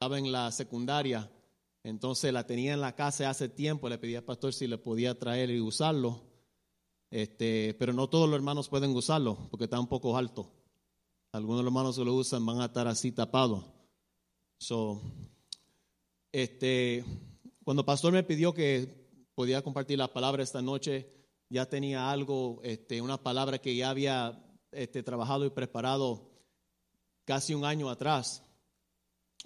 estaba en la secundaria, entonces la tenía en la casa hace tiempo, le pedí al pastor si le podía traer y usarlo, este, pero no todos los hermanos pueden usarlo porque está un poco alto. Algunos de los hermanos que lo usan van a estar así tapados. So, este, cuando el pastor me pidió que podía compartir la palabra esta noche, ya tenía algo, este, una palabra que ya había este, trabajado y preparado casi un año atrás.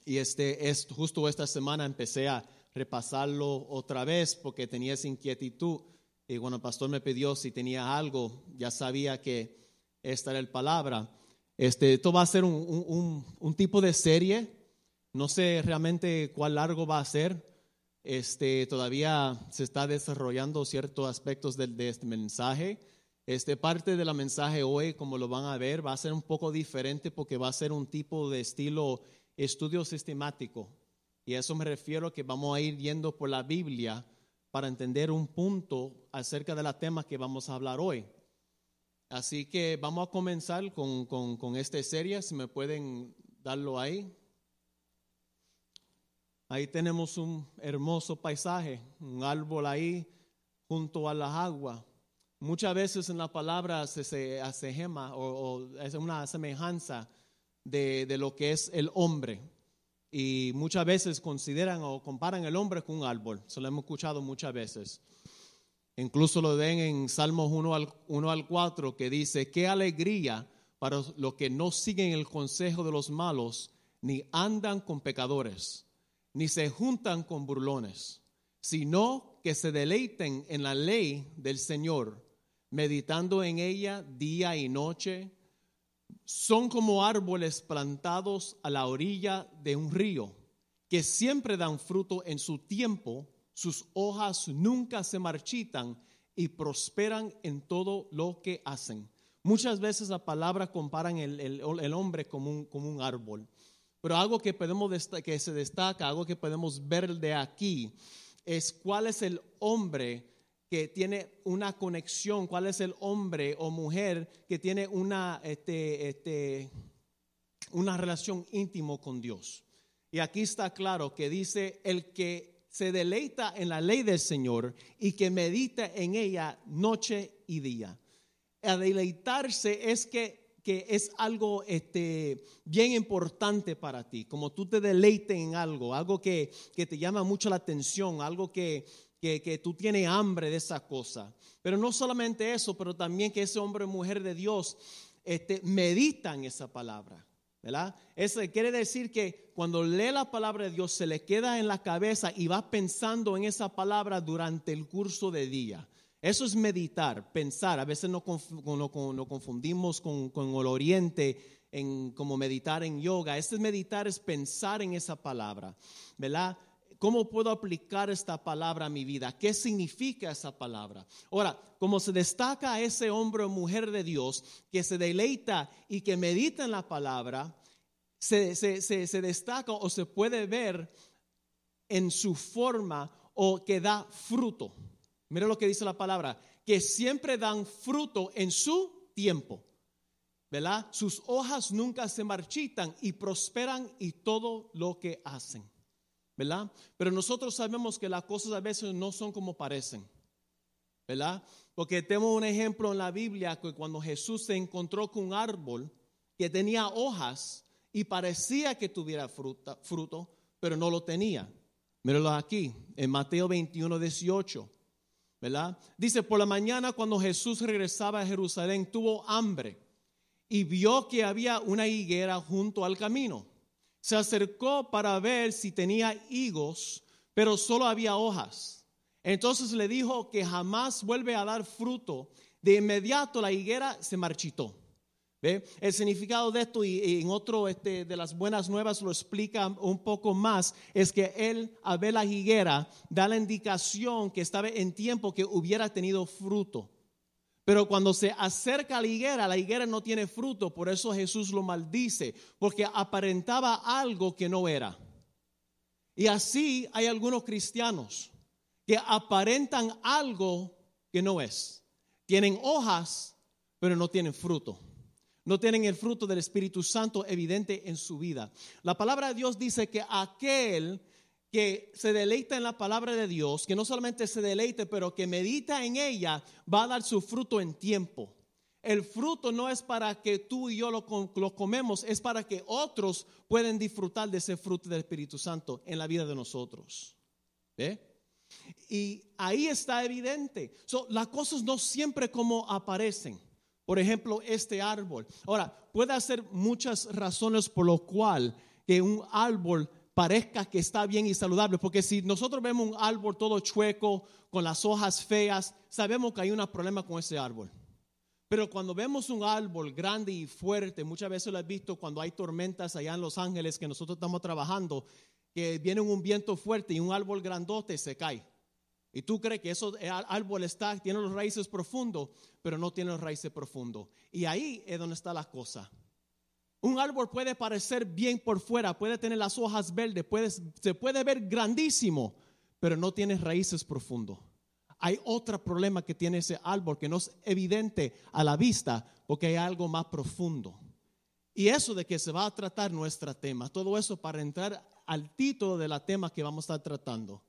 Y este, es, justo esta semana empecé a repasarlo otra vez porque tenía esa inquietud. Y cuando el pastor me pidió si tenía algo, ya sabía que esta era la palabra. Este, esto va a ser un, un, tipo de serie. No sé realmente cuál largo va a ser. Este, todavía se está desarrollando ciertos aspectos de, de este mensaje. Este, parte de la mensaje hoy, como lo van a ver, va a ser un poco diferente porque va a ser un tipo de estilo estudio sistemático. Y a eso me refiero que vamos a ir yendo por la Biblia para entender un punto acerca de la tema que vamos a hablar hoy. Así que vamos a comenzar con, con, esta serie, si me pueden darlo ahí. Ahí tenemos un hermoso paisaje, un árbol ahí junto a las aguas. Muchas veces en la palabra se, se o, o es una semejanza de, de, lo que es el hombre. Y muchas veces consideran o comparan el hombre con un árbol. Eso lo hemos escuchado muchas veces. Incluso lo ven en Salmos 1 al, 1 al 4 que dice, qué alegría para los que no siguen el consejo de los malos, ni andan con pecadores, ni se juntan con burlones, sino que se deleiten en la ley del Señor, meditando en ella día y noche son como árboles plantados a la orilla de un río, que siempre dan fruto en su tiempo, sus hojas nunca se marchitan y prosperan en todo lo que hacen. Muchas veces la palabra comparan el, hombre como un, como un, árbol, pero algo que, podemos que se destaca, algo que podemos ver de aquí, es cuál es el hombre que tiene una conexión, cuál es el hombre o mujer que tiene una, este, este, una relación íntimo con Dios. Y aquí está claro que dice el que se deleita en la ley del Señor y que medita en ella noche y día. A deleitarse es que, que es algo este, bien importante para ti, como tú te deleites en algo, algo que, que te llama mucho la atención, algo que, que, tú tienes hambre de esa cosa. Pero no solamente eso, pero también que ese hombre o mujer de Dios este, medita en esa palabra. ¿verdad? Eso quiere decir que cuando lee la palabra de Dios se le queda en la cabeza y va pensando en esa palabra durante el curso de día. Eso es meditar, pensar. A veces nos no, confundimos con, con, el oriente en como meditar en yoga. Este meditar es pensar en esa palabra, ¿verdad? ¿Cómo puedo aplicar esta palabra a mi vida? ¿Qué significa esa palabra? Ahora, como se destaca a ese hombre o mujer de Dios que se deleita y que medita en la palabra, se, se destaca o se puede ver en su forma o que da fruto. Mira lo que dice la palabra, que siempre dan fruto en su tiempo. ¿Verdad? Sus hojas nunca se marchitan y prosperan y todo lo que hacen. ¿Verdad? Pero nosotros sabemos que las cosas a veces no son como parecen, ¿verdad? Porque tenemos un ejemplo en la Biblia que cuando Jesús se encontró con un árbol que tenía hojas y parecía que tuviera fruta, fruto, pero no lo tenía. Míralo aquí, en Mateo 21, 18, ¿verdad? Dice, por la mañana cuando Jesús regresaba a Jerusalén, tuvo hambre y vio que había una higuera junto al camino se acercó para ver si tenía higos, pero solo había hojas. Entonces le dijo que jamás vuelve a dar fruto. De inmediato la higuera se marchitó. ¿Ve? El significado de esto y, en otro este, de las buenas nuevas lo explica un poco más, es que él a ver la higuera da la indicación que estaba en tiempo que hubiera tenido fruto. Pero cuando se acerca a la higuera, la higuera no tiene fruto, por eso Jesús lo maldice, porque aparentaba algo que no era. Y así hay algunos cristianos que aparentan algo que no es. Tienen hojas, pero no tienen fruto. no tienen el fruto del Espíritu Santo evidente en su vida. La palabra de Dios dice que aquel que se deleita en la palabra de Dios, que no solamente se deleite, pero que medita en ella, va a dar su fruto en tiempo. El fruto no es para que tú y yo lo, comemos, es para que otros puedan disfrutar de ese fruto del Espíritu Santo en la vida de nosotros. Y ahí está evidente. las cosas no siempre como aparecen. Por ejemplo, este árbol. Ahora, puede hacer muchas razones por lo cual que un árbol parezca que está bien y saludable, porque si nosotros vemos un árbol todo chueco, con las hojas feas, sabemos que hay un problema con ese árbol. Pero cuando vemos un árbol grande y fuerte, muchas veces lo he visto cuando hay tormentas allá en Los Ángeles que nosotros estamos trabajando, que viene un viento fuerte y un árbol grandote se cae. Y tú crees que ese árbol está, tiene los raíces profundos, pero no tiene los raíces profundos. Y ahí es donde está la cosa. Un árbol puede parecer bien por fuera, puede tener las hojas verdes, se puede ver grandísimo, pero no tiene raíces profundas. Hay otro problema que tiene ese árbol que no es evidente a la vista porque hay algo más profundo. Y eso de que se va a tratar nuestro tema, todo eso para entrar al título de la tema que vamos a estar tratando.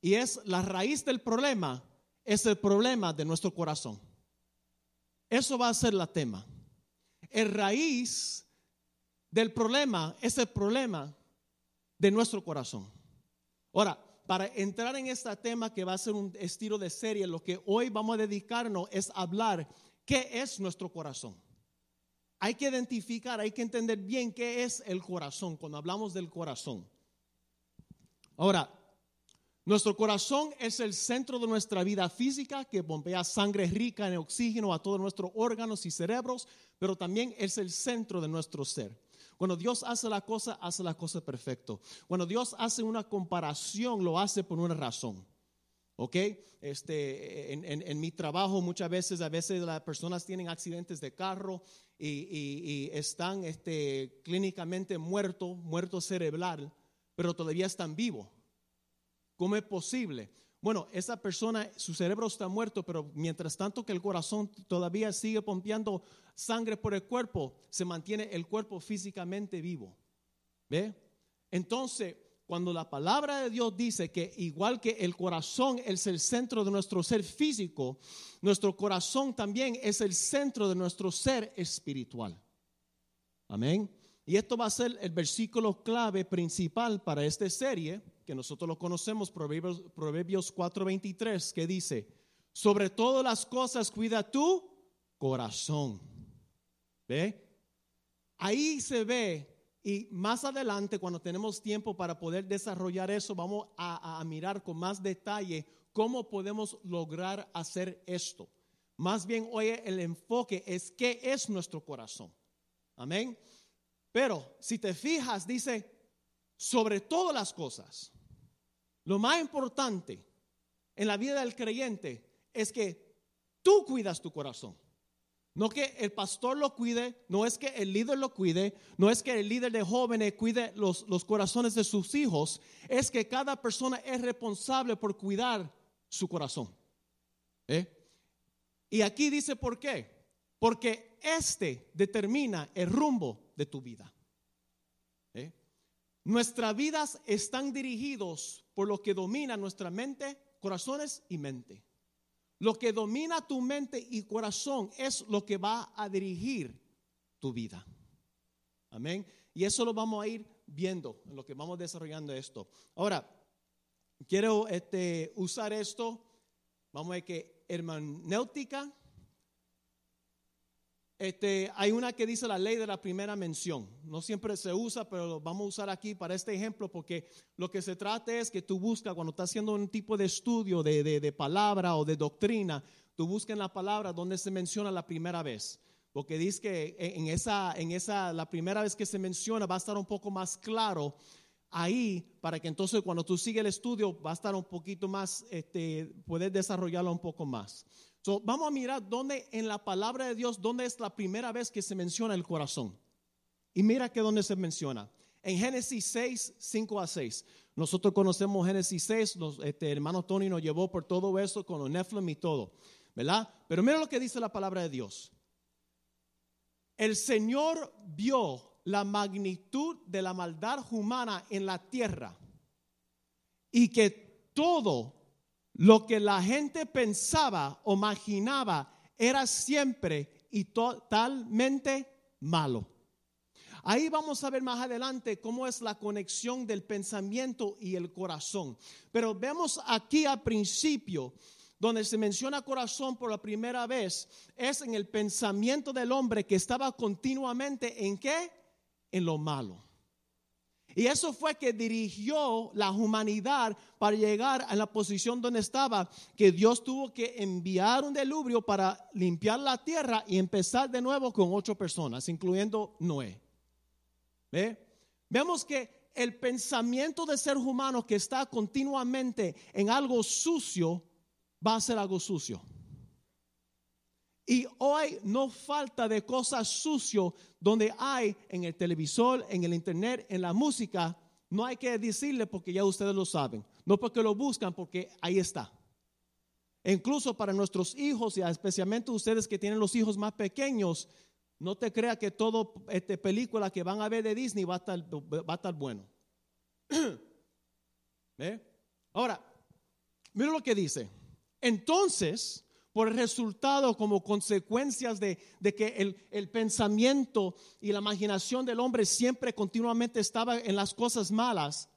Y es la raíz del problema, es el problema de nuestro corazón. Eso va a ser la tema. El raíz del problema es el problema de nuestro corazón. Ahora, para entrar en este tema que va a ser un estilo de serie, lo que hoy vamos a dedicarnos es hablar qué es nuestro corazón. Hay que identificar, hay que entender bien qué es el corazón cuando hablamos del corazón. Ahora, nuestro corazón es el centro de nuestra vida física que bombea sangre rica en oxígeno a todos nuestros órganos y cerebros, pero también es el centro de nuestro ser. Cuando Dios hace la cosa, hace la cosa perfecto. Cuando Dios hace una comparación, lo hace por una razón. ¿Ok? Este, en, mi trabajo muchas veces, a veces las personas tienen accidentes de carro y, están este, clínicamente muertos, muertos cerebral, pero todavía están vivos. ¿Cómo es posible? Bueno, esa persona, su cerebro está muerto, pero mientras tanto que el corazón todavía sigue pompeando sangre por el cuerpo, se mantiene el cuerpo físicamente vivo. ¿Ve? Entonces, cuando la palabra de Dios dice que igual que el corazón es el centro de nuestro ser físico, nuestro corazón también es el centro de nuestro ser espiritual. Amén. Y esto va a ser el versículo clave principal para esta serie que nosotros lo conocemos, Proverbios, Proverbios 4:23, que dice, sobre todas las cosas cuida tu corazón. ¿Ve? Ahí se ve y más adelante, cuando tenemos tiempo para poder desarrollar eso, vamos a, mirar con más detalle cómo podemos lograr hacer esto. Más bien hoy el enfoque es qué es nuestro corazón. Amén. Pero si te fijas, dice, sobre todas las cosas, lo más importante en la vida del creyente es que tú cuidas tu corazón. No que el pastor lo cuide, no es que el líder lo cuide, no es que el líder de jóvenes cuide los, corazones de sus hijos, es que cada persona es responsable por cuidar su corazón. ¿Eh? Y aquí dice por qué. Porque este determina el rumbo de tu vida. ¿Eh? Nuestras vidas están dirigidos por lo que domina nuestra mente, corazones y mente. Lo que domina tu mente y corazón es lo que va a dirigir tu vida. Amén. Y eso lo vamos a ir viendo en lo que vamos desarrollando esto. Ahora, quiero este, usar esto. Vamos a ver que hermenéutica este, hay una que dice la ley de la primera mención. No siempre se usa, pero lo vamos a usar aquí para este ejemplo porque lo que se trata es que tú buscas, cuando estás haciendo un tipo de estudio de, palabra o de doctrina, tú buscas en la palabra donde se menciona la primera vez. Porque dice que en esa, en esa, la primera vez que se menciona va a estar un poco más claro ahí para que entonces cuando tú sigues el estudio va a estar un poquito más, este, puedes desarrollarlo un poco más vamos a mirar dónde en la palabra de Dios, dónde es la primera vez que se menciona el corazón. Y mira que dónde se menciona. En Génesis 6, 5 a 6. Nosotros conocemos Génesis 6, los, este, hermano Tony nos llevó por todo eso con los Nephilim y todo, ¿verdad? Pero mira lo que dice la palabra de Dios. el Señor vio la magnitud de la maldad humana en la tierra y que todo lo que la gente pensaba o imaginaba era siempre y totalmente malo. Ahí vamos a ver más adelante cómo es la conexión del pensamiento y el corazón. Pero vemos aquí al principio, donde se menciona corazón por la primera vez, es en el pensamiento del hombre que estaba continuamente en qué? En lo malo. Y eso fue que dirigió la humanidad para llegar a la posición donde estaba, que Dios tuvo que enviar un deluvio para limpiar la tierra y empezar de nuevo con ocho personas, incluyendo Noé. Vemos que el pensamiento de ser humano que está continuamente en algo sucio va a ser algo sucio. Y hoy no falta de cosas sucias donde hay en el televisor, en el internet, en la música. No hay que decirle porque ya ustedes lo saben. No porque lo buscan, porque ahí está. incluso para nuestros hijos y especialmente ustedes que tienen los hijos más pequeños, no te creas que todo este película que van a ver de Disney va a estar, va a estar bueno. Ahora, mira lo que dice. Entonces, por resultado, como consecuencias de, que el, el, pensamiento y la imaginación del hombre siempre continuamente estaba en las cosas malas,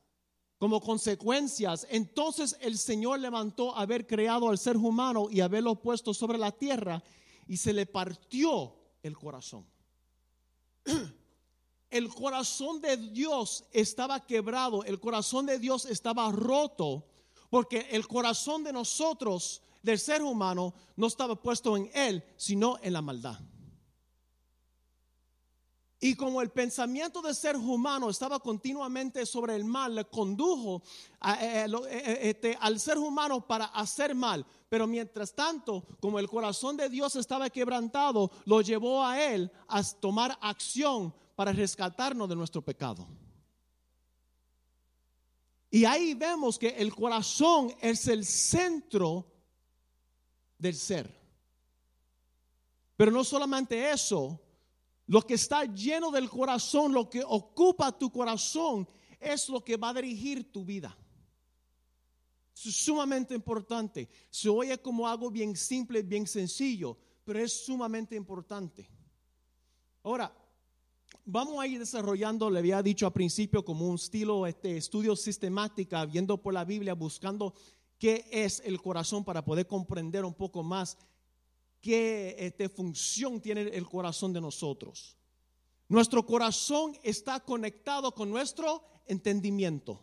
como consecuencias, entonces el Señor levantó haber creado al ser humano y haberlo puesto sobre la tierra y se le partió el corazón. El corazón de Dios estaba quebrado, el corazón de Dios estaba roto, porque el corazón de nosotros, del ser humano, no estaba puesto en Él, sino en la maldad. Y como el pensamiento del ser humano estaba continuamente sobre el mal, le condujo eh, eh, eh, este, al ser humano para hacer mal. Pero mientras tanto, como el corazón de Dios estaba quebrantado, lo llevó a él a tomar acción para rescatarnos de nuestro pecado. Y ahí vemos que el corazón es el centro del ser. Pero no solamente eso, lo que está lleno del corazón, lo que ocupa tu corazón, es lo que va a dirigir tu vida. Es sumamente importante. Se oye como algo bien simple, bien sencillo, pero es sumamente importante. Ahora, vamos a ir desarrollando, le había dicho al principio, como un estilo, este estudio sistemática, viendo por la Biblia, buscando qué es el corazón para poder comprender un poco más qué este, función tiene el corazón de nosotros. Nuestro corazón está conectado con nuestro entendimiento.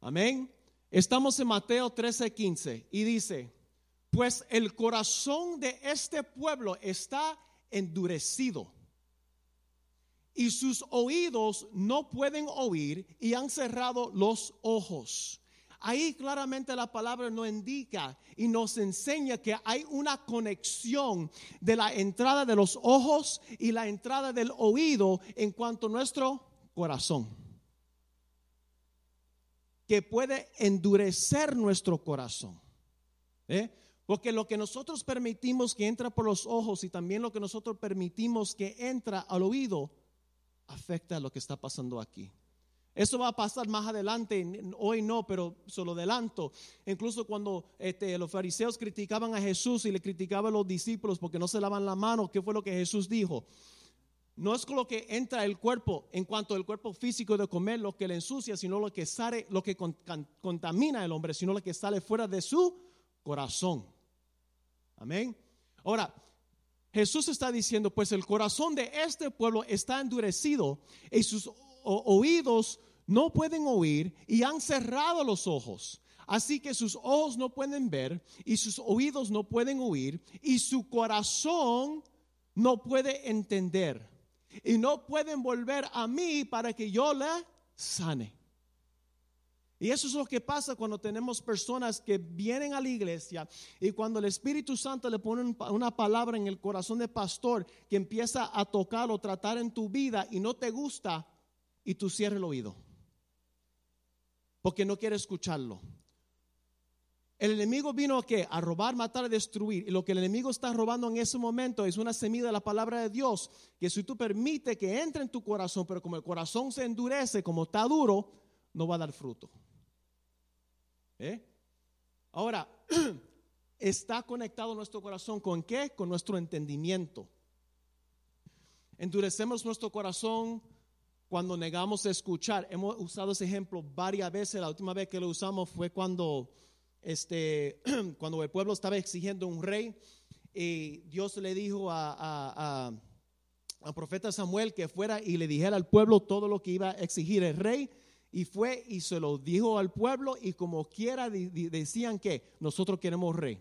Amén. Estamos en Mateo 13, 15 y dice, pues el corazón de este pueblo está endurecido y sus oídos no pueden oír y han cerrado los ojos. Ahí claramente la palabra nos indica y nos enseña que hay una conexión de la entrada de los ojos y la entrada del oído en cuanto a nuestro corazón. Que puede endurecer nuestro corazón. ¿eh? Porque lo que nosotros permitimos que entra por los ojos y también lo que nosotros permitimos que entra al oído afecta a lo que está pasando aquí. Eso va a pasar más adelante, hoy no, pero solo adelanto. Incluso cuando este, los fariseos criticaban a Jesús y le criticaban a los discípulos porque no se lavan la mano, ¿qué fue lo que Jesús dijo? No es lo que entra el cuerpo en cuanto al cuerpo físico de comer lo que le ensucia, sino lo que sale, lo que contamina al hombre, sino lo que sale fuera de su corazón. Amén. Ahora, Jesús está diciendo, pues el corazón de este pueblo está endurecido y sus oídos no pueden oír y han cerrado los ojos. Así que sus ojos no pueden ver y sus oídos no pueden oír y su corazón no puede entender. Y no pueden volver a mí para que yo le sane. Y eso es lo que pasa cuando tenemos personas que vienen a la iglesia y cuando el Espíritu Santo le pone una palabra en el corazón del pastor que empieza a tocar o tratar en tu vida y no te gusta, y tú cierres el oído. Porque no quiere escucharlo. El enemigo vino a qué? A robar, matar, destruir. Y lo que el enemigo está robando en ese momento es una semilla de la palabra de Dios, que si tú permites que entre en tu corazón, pero como el corazón se endurece, como está duro, no va a dar fruto. ¿Eh? Ahora, está conectado nuestro corazón con qué? Con nuestro entendimiento. Endurecemos nuestro corazón cuando negamos escuchar. Hemos usado ese ejemplo varias veces. La última vez que lo usamos fue cuando, este, cuando el pueblo estaba exigiendo un rey y Dios le dijo a, a, profeta Samuel que fuera y le dijera al pueblo todo lo que iba a exigir el rey. Y fue y se lo dijo al pueblo y como quiera decían que nosotros queremos rey.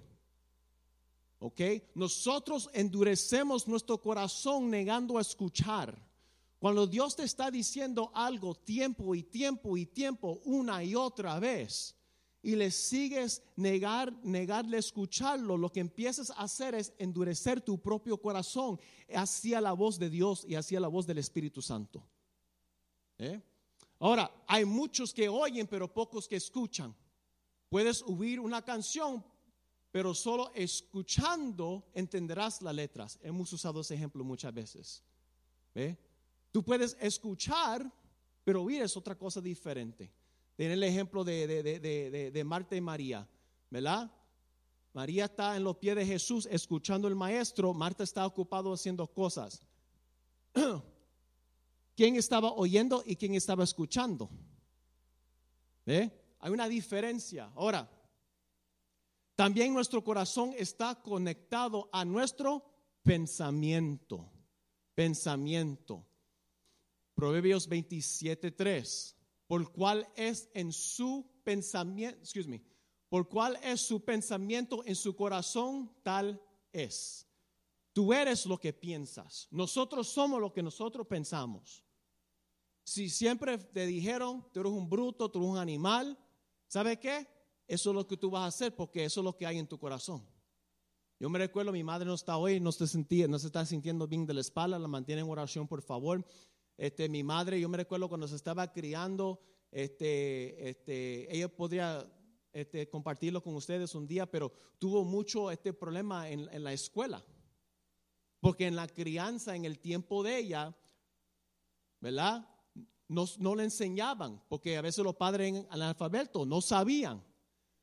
¿Ok? Nosotros endurecemos nuestro corazón negando a escuchar. Cuando Dios te está diciendo algo tiempo y tiempo y tiempo, una y otra vez, y le sigues negar, negarle escucharlo, lo que empiezas a hacer es endurecer tu propio corazón hacia la voz de Dios y hacia la voz del Espíritu Santo. ¿Eh? Ahora, hay muchos que oyen, pero pocos que escuchan. Puedes oír una canción, pero solo escuchando entenderás las letras. Hemos usado ese ejemplo muchas veces. ¿Ve? Tú puedes escuchar, pero oír es otra cosa diferente. Tiene el ejemplo de, Marta y María, ¿verdad? María está en los pies de Jesús escuchando al maestro, Marta está ocupado haciendo cosas. ¿Quién estaba oyendo y quién estaba escuchando? ¿Ve? Hay una diferencia. Ahora, también nuestro corazón está conectado a nuestro pensamiento. Pensamiento. Proverbios 27:3, por cuál es en su pensamiento, excuse me, por cuál es su pensamiento en su corazón, tal es. Tú eres lo que piensas. Nosotros somos lo que nosotros pensamos. Si siempre te dijeron, tú eres un bruto, tú eres un animal, ¿sabe qué? Eso es lo que tú vas a hacer porque eso es lo que hay en tu corazón. Yo me recuerdo, mi madre no está hoy, no se, sentía, no se está sintiendo bien de la espalda, la mantiene en oración, por favor. Este, mi madre, yo me recuerdo cuando se estaba criando, este, este, ella podría este, compartirlo con ustedes un día, pero tuvo mucho este problema en, la escuela. Porque en la crianza, en el tiempo de ella, ¿verdad? No, no le enseñaban, porque a veces los padres analfabetos no sabían.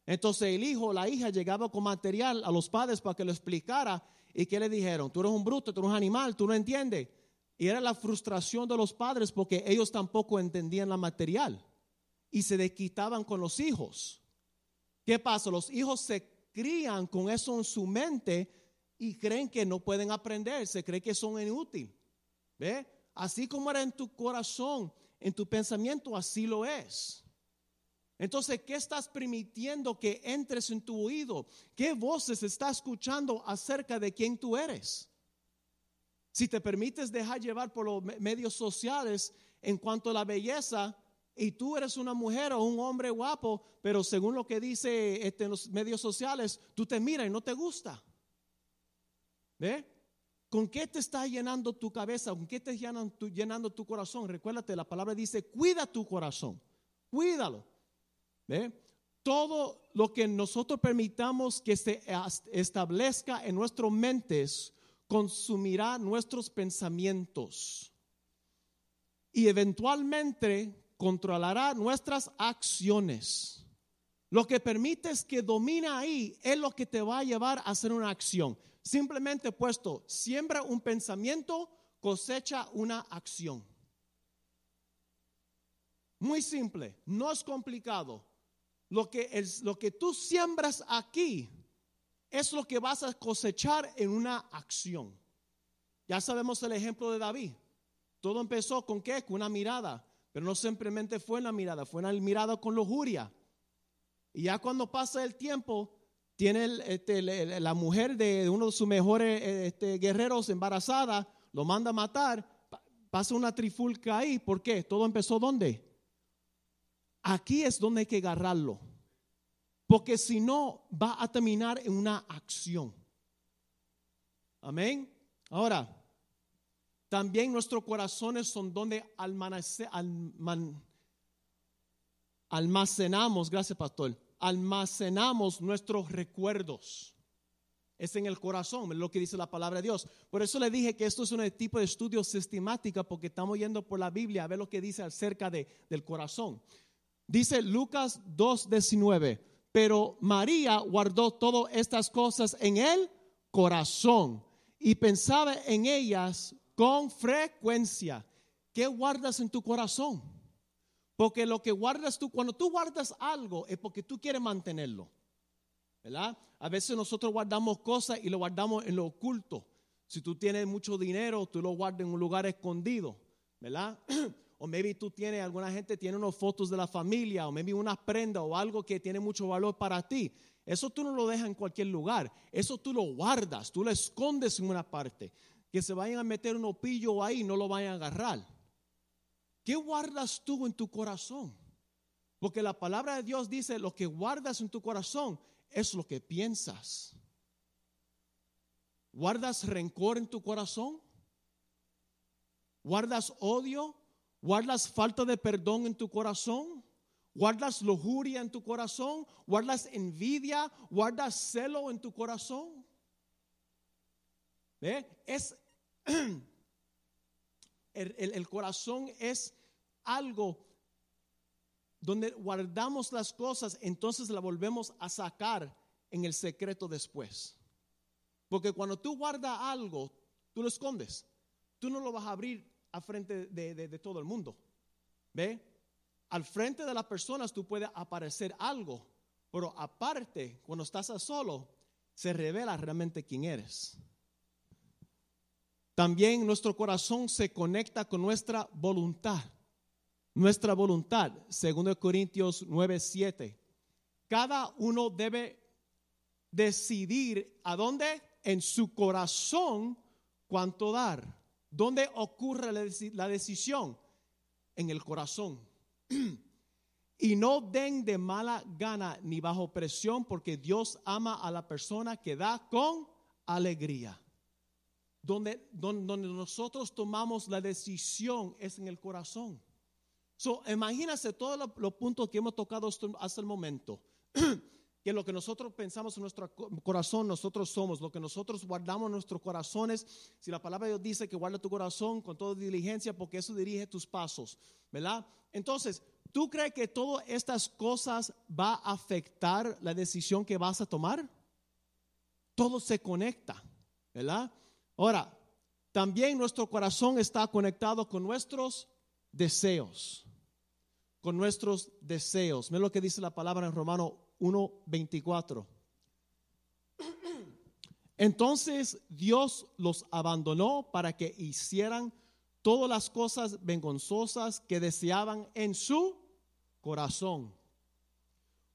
Entonces el hijo la hija llegaba con material a los padres para que lo explicara. ¿Y qué le dijeron? Tú eres un bruto, tú eres un animal, tú no entiendes. Y era la frustración de los padres porque ellos tampoco entendían la material y se desquitaban con los hijos. ¿Qué pasa? Los hijos se crían con eso en su mente y creen que no pueden aprender, se creen que son inútiles. ¿Ve? Así como era en tu corazón, en tu pensamiento, así lo es. Entonces, ¿qué estás permitiendo que entres en tu oído? ¿Qué voces estás escuchando acerca de quién tú eres? Si te permites dejar llevar por los medios sociales en cuanto a la belleza, y tú eres una mujer o un hombre guapo, pero según lo que dice este, en los medios sociales, tú te miras y no te gusta. ¿Ve? ¿Con qué te está llenando tu cabeza? ¿Con qué te está llenando, llenando tu corazón? Recuérdate, la palabra dice, cuida tu corazón, cuídalo. Todo lo que nosotros permitamos que se establezca en nuestras mentes consumirá nuestros pensamientos y eventualmente controlará nuestras acciones. Lo que permites que domina ahí es lo que te va a llevar a hacer una acción. Simplemente puesto, siembra un pensamiento, cosecha una acción. Muy simple, no es complicado. Lo que, es, lo que tú siembras aquí es lo que vas a cosechar en una acción. Ya sabemos el ejemplo de David. Todo empezó con qué? Con una mirada. Pero no simplemente fue una mirada, fue una mirada con lujuria. Y ya cuando pasa el tiempo, tiene este, la mujer de uno de sus mejores este, guerreros embarazada, lo manda a matar, pasa una trifulca ahí. ¿Por qué? Todo empezó ¿dónde? Aquí es donde hay que agarrarlo. Porque si no, va a terminar en una acción. Amén. Ahora, también nuestros corazones son donde almacenamos, gracias pastor, almacenamos nuestros recuerdos. Es en el corazón, es lo que dice la palabra de Dios. Por eso le dije que esto es un tipo de estudio sistemática, porque estamos yendo por la Biblia a ver lo que dice acerca de, del corazón. Dice Lucas 2.19, pero María guardó todas estas cosas en el corazón y pensaba en ellas con frecuencia. ¿Qué guardas en tu corazón? Porque lo que guardas tú, cuando tú guardas algo, es porque tú quieres mantenerlo. ¿Verdad? A veces nosotros guardamos cosas y lo guardamos en lo oculto. Si tú tienes mucho dinero, tú lo guardas en un lugar escondido, ¿verdad? O maybe tú tienes, alguna gente tiene unas fotos de la familia, o maybe una prenda o algo que tiene mucho valor para ti. Eso tú no lo dejas en cualquier lugar. Eso tú lo guardas, tú lo escondes en una parte. Que se vayan a meter un opillo ahí, no lo vayan a agarrar. ¿Qué guardas tú en tu corazón? Porque la palabra de Dios dice, lo que guardas en tu corazón es lo que piensas. ¿Guardas rencor en tu corazón? ¿Guardas odio? ¿Guardas falta de perdón en tu corazón? ¿Guardas lujuria en tu corazón? ¿Guardas envidia? ¿Guardas celo en tu corazón? ¿Ve? Es el, el corazón es algo donde guardamos las cosas, entonces la volvemos a sacar en el secreto después. Porque cuando tú guardas algo, tú lo escondes. Tú no lo vas a abrir a frente de, todo el mundo. ¿Ve? Al frente de las personas tú puedes aparecer algo, pero aparte, cuando estás solo, se revela realmente quién eres. También nuestro corazón se conecta con nuestra voluntad nuestra voluntad, 2 Corintios 9, 7. Cada uno debe decidir a dónde en su corazón cuánto dar. ¿Dónde ocurre la decisión? En el corazón. Y no den de mala gana ni bajo presión, porque Dios ama a la persona que da con alegría. Donde, donde, nosotros tomamos la decisión es en el corazón. So, imagínense todos los, puntos que hemos tocado hasta el momento. que lo que nosotros pensamos en nuestro corazón, nosotros somos. Lo que nosotros guardamos en nuestros corazones. Si la palabra de Dios dice que guarda tu corazón con toda diligencia, porque eso dirige tus pasos. ¿Verdad? Entonces, ¿tú crees que todas estas cosas va a afectar la decisión que vas a tomar? Todo se conecta. ¿Verdad? Ahora, también nuestro corazón está conectado con nuestros deseos con nuestros deseos. Mira lo que dice la palabra en Romano 1:24. Entonces Dios los abandonó para que hicieran todas las cosas vengonzosas que deseaban en su corazón.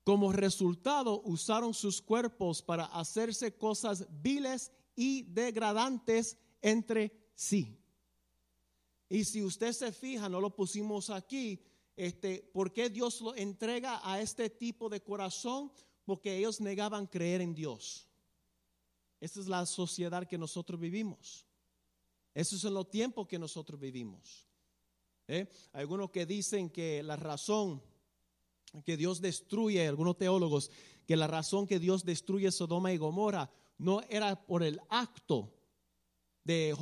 Como resultado usaron sus cuerpos para hacerse cosas viles y degradantes entre sí. Y si usted se fija, no lo pusimos aquí, este, ¿Por qué Dios lo entrega a este tipo de corazón? Porque ellos negaban creer en Dios. Esa es la sociedad que nosotros vivimos. Eso es en los tiempos que nosotros vivimos. ¿Eh? Algunos que dicen que la razón que Dios destruye, algunos teólogos, que la razón que Dios destruye Sodoma y Gomorra no era por el acto de,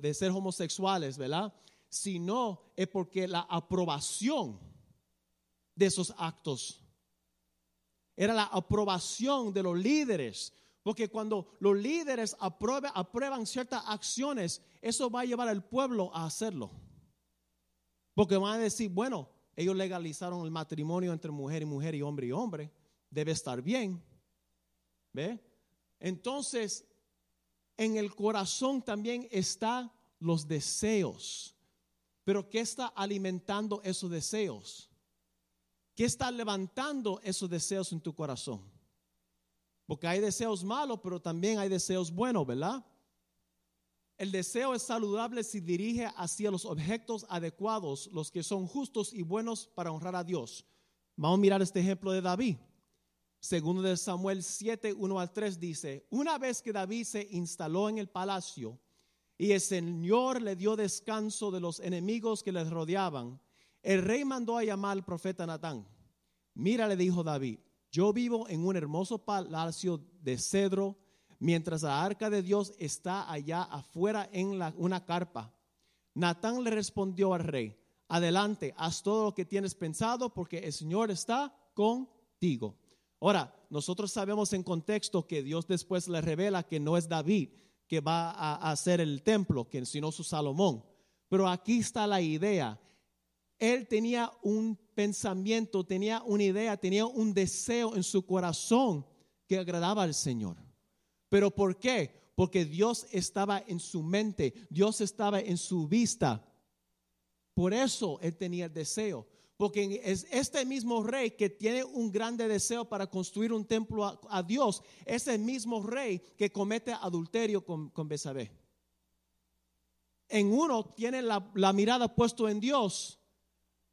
de ser homosexuales, ¿verdad? Sino es porque la aprobación de esos actos era la aprobación de los líderes. Porque cuando los líderes aprueban ciertas acciones, eso va a llevar al pueblo a hacerlo. Porque van a decir, bueno, ellos legalizaron el matrimonio entre mujer y mujer y hombre y hombre, debe estar bien. ¿Ve? Entonces, en el corazón también están los deseos. Pero ¿qué está alimentando esos deseos? ¿Qué está levantando esos deseos en tu corazón? Porque hay deseos malos, pero también hay deseos buenos, ¿verdad? El deseo es saludable si dirige hacia los objetos adecuados, los que son justos y buenos para honrar a Dios. Vamos a mirar este ejemplo de David. Segundo de Samuel 7, 1 al 3 dice, una vez que David se instaló en el palacio, y el Señor le dio descanso de los enemigos que les rodeaban. El rey mandó a llamar al profeta Natán. mira, le dijo David, yo vivo en un hermoso palacio de cedro, mientras la arca de Dios está allá afuera en una carpa. Natán le respondió al rey, adelante, haz todo lo que tienes pensado, porque el Señor está contigo. Ahora, nosotros sabemos en contexto que Dios después le revela que no es David que va a hacer el templo, que sino su Salomón. Pero aquí está la idea. Él tenía un pensamiento, tenía una idea, tenía un deseo en su corazón que agradaba al Señor. ¿Pero por qué? Porque Dios estaba en su mente, Dios estaba en su vista. Por eso él tenía el deseo. Porque es este mismo rey que tiene un grande deseo para construir un templo a, Dios, es el mismo rey que comete adulterio con, con Besabé. En uno tiene la, la mirada puesto en Dios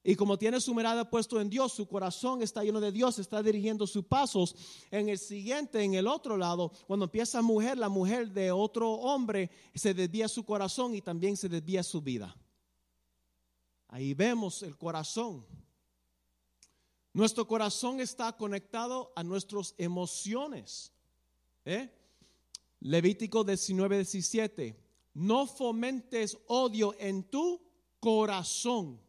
y como tiene su mirada puesto en Dios, su corazón está lleno de Dios, está dirigiendo sus pasos. En el siguiente, en el otro lado, cuando empieza mujer, la mujer de otro hombre, se desvía su corazón y también se desvía su vida. Ahí vemos el corazón. Nuestro corazón está conectado a nuestras emociones. ¿eh? Levítico 19, 17. No fomentes odio en tu corazón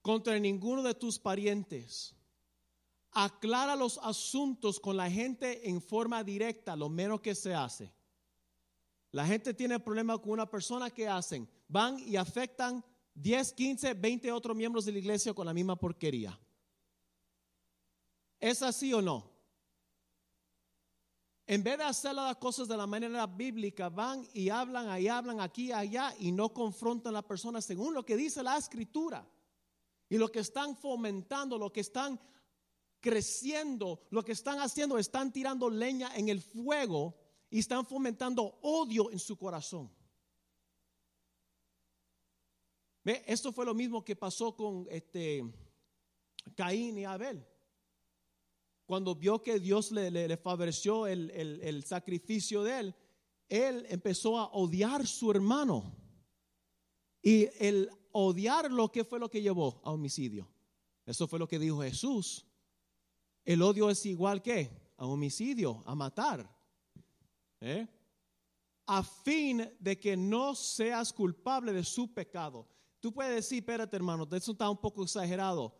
contra ninguno de tus parientes. Aclara los asuntos con la gente en forma directa, lo menos que se hace. La gente tiene problemas con una persona que hacen, van y afectan 10, 15, 20 otros miembros de la iglesia con la misma porquería. ¿Es así o no? En vez de hacer las cosas de la manera bíblica, van y hablan, ahí hablan, aquí, allá, y no confrontan a la persona según lo que dice la escritura. Y lo que están fomentando, lo que están creciendo, lo que están haciendo, están tirando leña en el fuego y están fomentando odio en su corazón. Esto fue lo mismo que pasó con este Caín y Abel. Cuando vio que Dios le, favoreció el, el sacrificio de él, él empezó a odiar su hermano. Y el odiarlo, ¿qué fue lo que llevó a homicidio? Eso fue lo que dijo Jesús. El odio es igual que a homicidio, a matar. ¿Eh? A fin de que no seas culpable de su pecado. Tú puedes decir, espérate hermano, eso está un poco exagerado.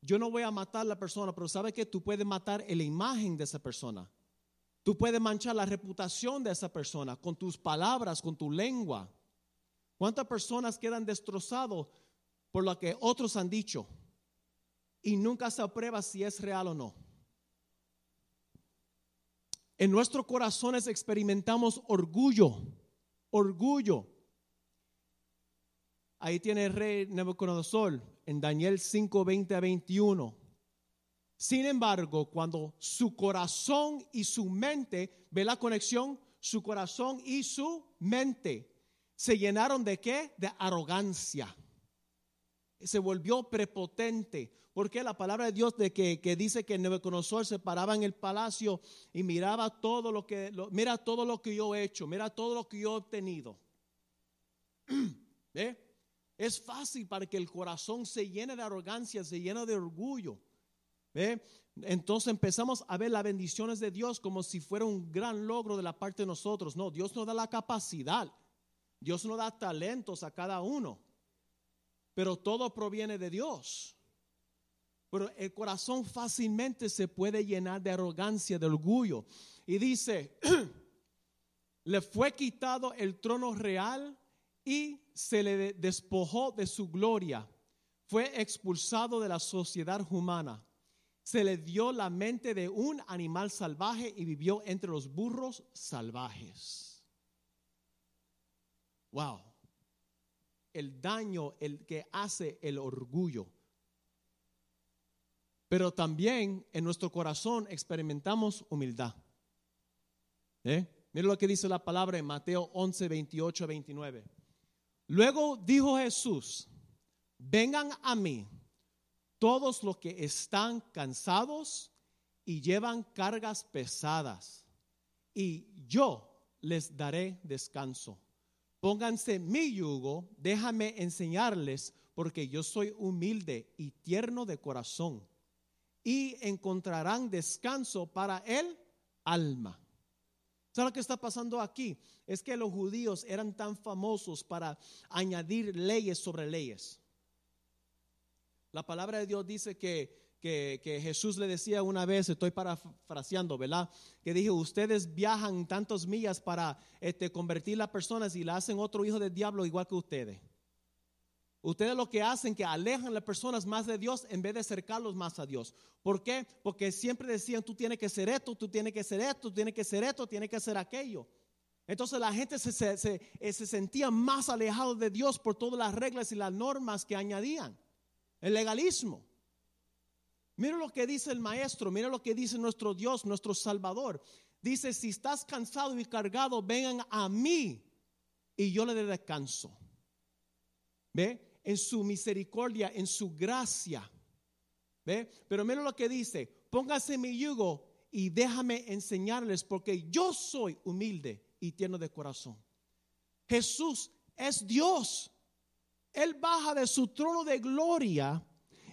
Yo no voy a matar a la persona, pero ¿sabes que Tú puedes matar la imagen de esa persona. Tú puedes manchar la reputación de esa persona con tus palabras, con tu lengua. ¿Cuántas personas quedan destrozados por lo que otros han dicho? Y nunca se aprueba si es real o no. En nuestros corazones experimentamos orgullo, orgullo. Ahí tiene el rey Nebuchadnezzar en Daniel 5, 20 a 21. Sin embargo, cuando su corazón y su mente, ve la conexión, su corazón y su mente se llenaron de qué? De arrogancia. Se volvió prepotente. Porque la palabra de Dios de que, dice que Nebuchadnezzar se paraba en el palacio y miraba todo lo que, mira todo lo que yo he hecho, mira todo lo que yo he obtenido. ¿Eh? Es fácil para que el corazón se llene de arrogancia, se llene de orgullo. Entonces empezamos a ver las bendiciones de Dios como si fuera un gran logro de la parte de nosotros. No, Dios nos da la capacidad. Dios nos da talentos a cada uno. Pero todo proviene de Dios. Pero el corazón fácilmente se puede llenar de arrogancia, de orgullo. Y dice, le fue quitado el trono real y se le despojó de su gloria. Fue expulsado de la sociedad humana. Se le dio la mente de un animal salvaje y vivió entre los burros salvajes. Wow. El daño el que hace el orgullo. Pero también en nuestro corazón experimentamos humildad. ¿Eh? Mira lo que dice la palabra en Mateo 11, 28 29. Luego dijo Jesús, vengan a mí todos los que están cansados y llevan cargas pesadas, y yo les daré descanso. Pónganse mi yugo, déjame enseñarles, porque yo soy humilde y tierno de corazón, y encontrarán descanso para el alma. ¿Sabes lo que está pasando aquí? Es que los judíos eran tan famosos para añadir leyes sobre leyes. La palabra de Dios dice que, que, Jesús le decía una vez, estoy parafraseando, ¿verdad? Que dijo, ustedes viajan tantas millas para este, convertir las personas y la hacen otro hijo del diablo igual que ustedes. Ustedes lo que hacen que alejan a las personas más de Dios en vez de acercarlos más a Dios. ¿Por qué? Porque siempre decían, tú tienes que ser esto, tú tienes que ser esto, tú tienes que ser esto, tienes que ser aquello. Entonces la gente se, eh, se, sentía más alejado de Dios por todas las reglas y las normas que añadían. El legalismo. Mira lo que dice el maestro, mira lo que dice nuestro Dios, nuestro Salvador. Dice, si estás cansado y cargado, vengan a mí y yo le descanso. ¿Ve? En su misericordia, en su gracia. ¿Ve? Pero mira lo que dice, póngase mi yugo y déjame enseñarles porque yo soy humilde y tierno de corazón. Jesús es Dios. Él baja de su trono de gloria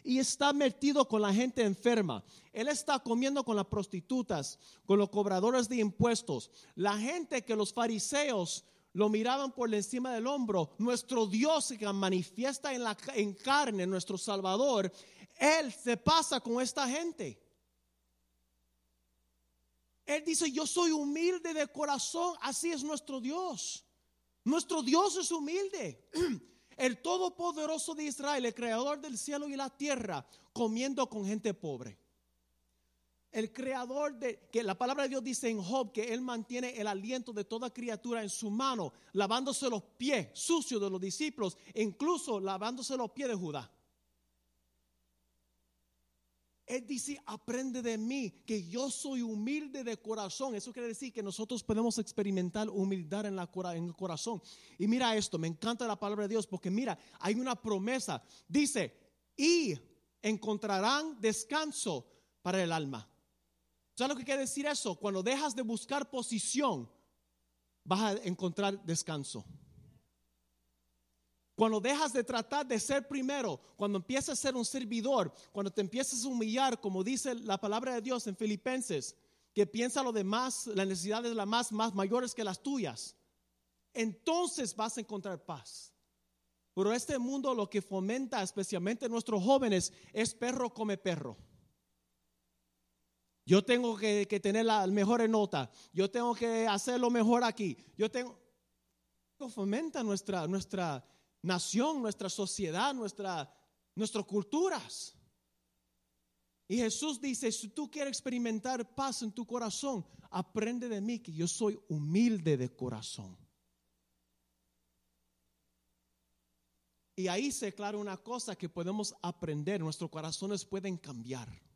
y está metido con la gente enferma. Él está comiendo con las prostitutas, con los cobradores de impuestos. La gente que los fariseos lo miraban por encima del hombro. Nuestro Dios que manifiesta en, la, en carne, nuestro Salvador, Él se pasa con esta gente. Él dice, yo soy humilde de corazón, así es nuestro Dios. Nuestro Dios es humilde. El Todopoderoso de Israel, el Creador del cielo y la tierra, comiendo con gente pobre el creador de, que la palabra de Dios dice en Job que él mantiene el aliento de toda criatura en su mano, lavándose los pies sucios de los discípulos, e incluso lavándose los pies de Judá. Él dice, aprende de mí, que yo soy humilde de corazón. Eso quiere decir que nosotros podemos experimentar humildad en, el corazón. Y mira esto, me encanta la palabra de Dios, porque mira, hay una promesa. Dice, y encontrarán descanso para el alma. ¿Sabes lo que quiere decir eso? Cuando dejas de buscar posición, vas a encontrar descanso. Cuando dejas de tratar de ser primero, cuando empiezas a ser un servidor, cuando te empiezas a humillar, como dice la palabra de Dios en Filipenses, que piensa lo demás, las necesidades de las más, más mayores que las tuyas, entonces vas a encontrar paz. Pero este mundo lo que fomenta, especialmente nuestros jóvenes, es perro come perro. Yo tengo que, tener la mejor nota. Yo tengo que hacer lo mejor aquí. Yo tengo. Fomenta nuestra, nuestra nación, nuestra sociedad, nuestra, nuestras culturas. Y Jesús dice, si tú quieres experimentar paz en tu corazón, aprende de mí que yo soy humilde de corazón. Y ahí se aclara una cosa que podemos aprender, nuestros corazones pueden cambiar.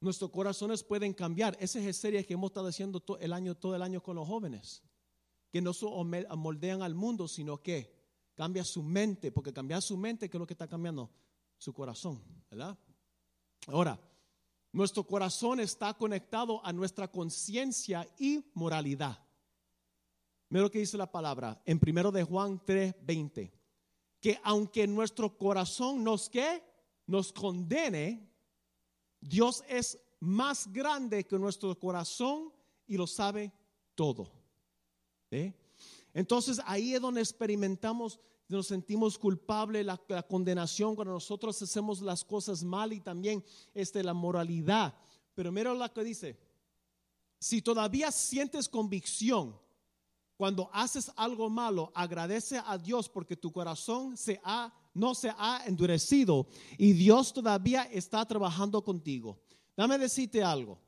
Nuestros corazones pueden cambiar. Esa es la serie que hemos estado haciendo todo el año, todo el año con los jóvenes. Que no solo moldean al mundo, sino que cambia su mente. Porque cambiar su mente, ¿qué es lo que está cambiando? Su corazón, ¿verdad? Ahora, nuestro corazón está conectado a nuestra conciencia y moralidad. Mira lo que dice la palabra en primero de Juan 3:20. Que aunque nuestro corazón nos que nos condene, Dios es más grande que nuestro corazón y lo sabe todo. Entonces ahí es donde experimentamos, nos sentimos culpables, la, condenación cuando nosotros hacemos las cosas mal y también este, la moralidad. Pero mira lo que dice, si todavía sientes convicción cuando haces algo malo, agradece a Dios porque tu corazón se ha no se ha endurecido y Dios todavía está trabajando contigo. Dame decirte algo.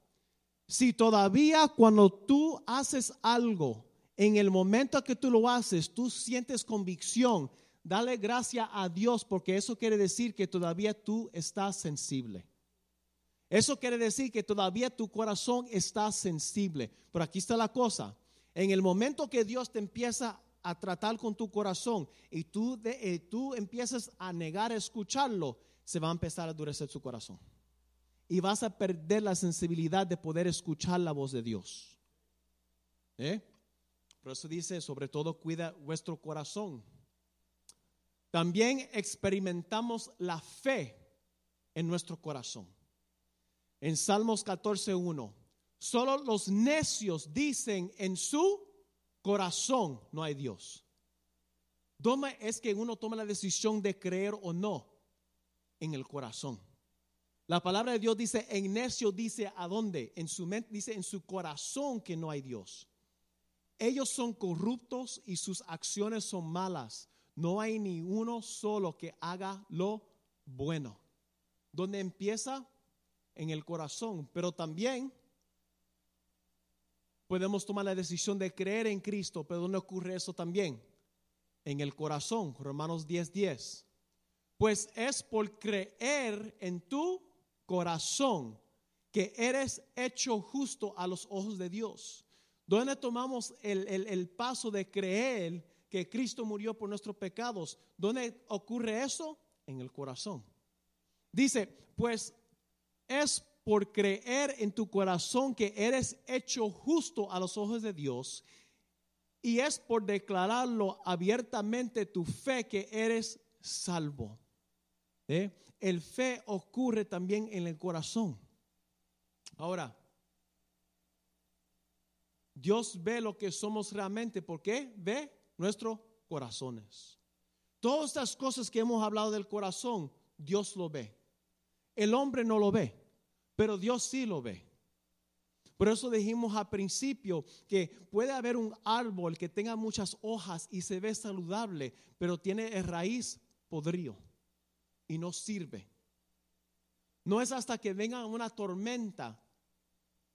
Si todavía cuando tú haces algo, en el momento que tú lo haces, tú sientes convicción, dale gracias a Dios porque eso quiere decir que todavía tú estás sensible. Eso quiere decir que todavía tu corazón está sensible. Pero aquí está la cosa. En el momento que Dios te empieza a tratar con tu corazón y tú, eh, tú empiezas a negar escucharlo, se va a empezar a endurecer su corazón. Y vas a perder la sensibilidad de poder escuchar la voz de Dios. ¿Eh? Por eso dice, sobre todo cuida vuestro corazón. También experimentamos la fe en nuestro corazón. en Salmos 14.1. Solo los necios dicen en su corazón no hay Dios. ¿Dónde es que uno toma la decisión de creer o no? En el corazón. La palabra de Dios dice, en necio dice a dónde? En su mente dice en su corazón que no hay Dios. Ellos son corruptos y sus acciones son malas. No hay ni uno solo que haga lo bueno. ¿Dónde empieza? En el corazón. Pero también podemos tomar la decisión de creer en Cristo. Pero ¿dónde ocurre eso también? En el corazón. Romanos 10:10. 10. Pues es por creer en tu corazón que eres hecho justo a los ojos de Dios. ¿Dónde tomamos el, paso de creer que Cristo murió por nuestros pecados? ¿Dónde ocurre eso? En el corazón. Dice, pues es por creer en tu corazón que eres hecho justo a los ojos de Dios y es por declararlo abiertamente tu fe que eres salvo. ¿Eh? El fe ocurre también en el corazón. Ahora, Dios ve lo que somos realmente. ¿Por qué? Ve nuestros corazones. Todas estas cosas que hemos hablado del corazón, Dios lo ve. El hombre no lo ve, pero Dios sí lo ve. Por eso dijimos al principio que puede haber un árbol que tenga muchas hojas y se ve saludable, pero tiene raíz podrido y no sirve. No es hasta que venga una tormenta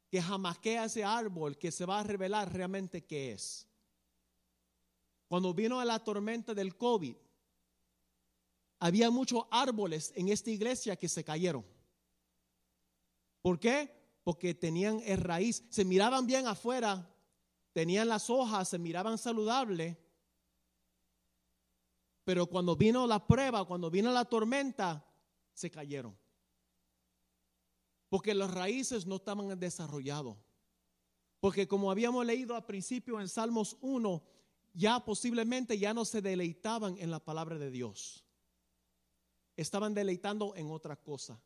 que jamaquea ese árbol que se va a revelar realmente qué es. Cuando vino la tormenta del COVID, había muchos árboles en esta iglesia que se cayeron. ¿Por qué? Porque tenían el raíz, se miraban bien afuera, tenían las hojas, se miraban saludables, pero cuando vino la prueba, cuando vino la tormenta, se cayeron porque las raíces no estaban desarrolladas. Porque como habíamos leído al principio en Salmos 1, ya posiblemente ya no se deleitaban en la palabra de Dios. Estaban deleitando en otra cosa.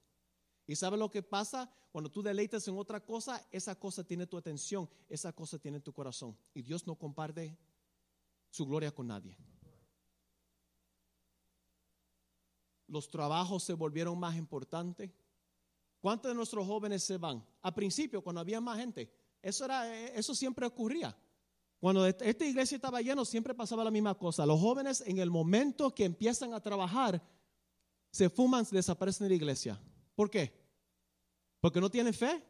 ¿Y sabe lo que pasa? Cuando tú deleitas en otra cosa, esa cosa tiene tu atención, esa cosa tiene tu corazón. Y Dios no comparte su gloria con nadie. Los trabajos se volvieron más importantes ¿Cuántos de nuestros jóvenes se van? Al principio, cuando había más gente, eso, era, eso siempre ocurría. Cuando esta iglesia estaba llena, siempre pasaba la misma cosa. Los jóvenes, en el momento que empiezan a trabajar, se fuman, desaparecen de la iglesia. ¿Por qué? ¿Porque no tienen fe?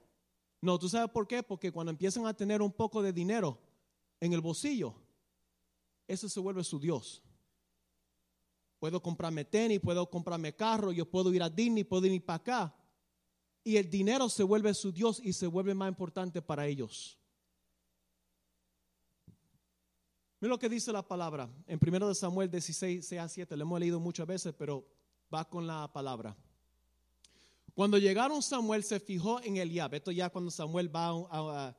No, ¿tú sabes por qué? Porque cuando empiezan a tener un poco de dinero en el bolsillo, eso se vuelve su Dios. Puedo comprarme tenis, puedo comprarme carro, yo puedo ir a Disney, puedo ir para acá y el dinero se vuelve su Dios y se vuelve más importante para ellos. Mira lo que dice la palabra en 1 Samuel 16, 6 a 7. Lo hemos leído muchas veces, pero va con la palabra. Cuando llegaron Samuel se fijó en Eliab. Esto ya cuando Samuel va a,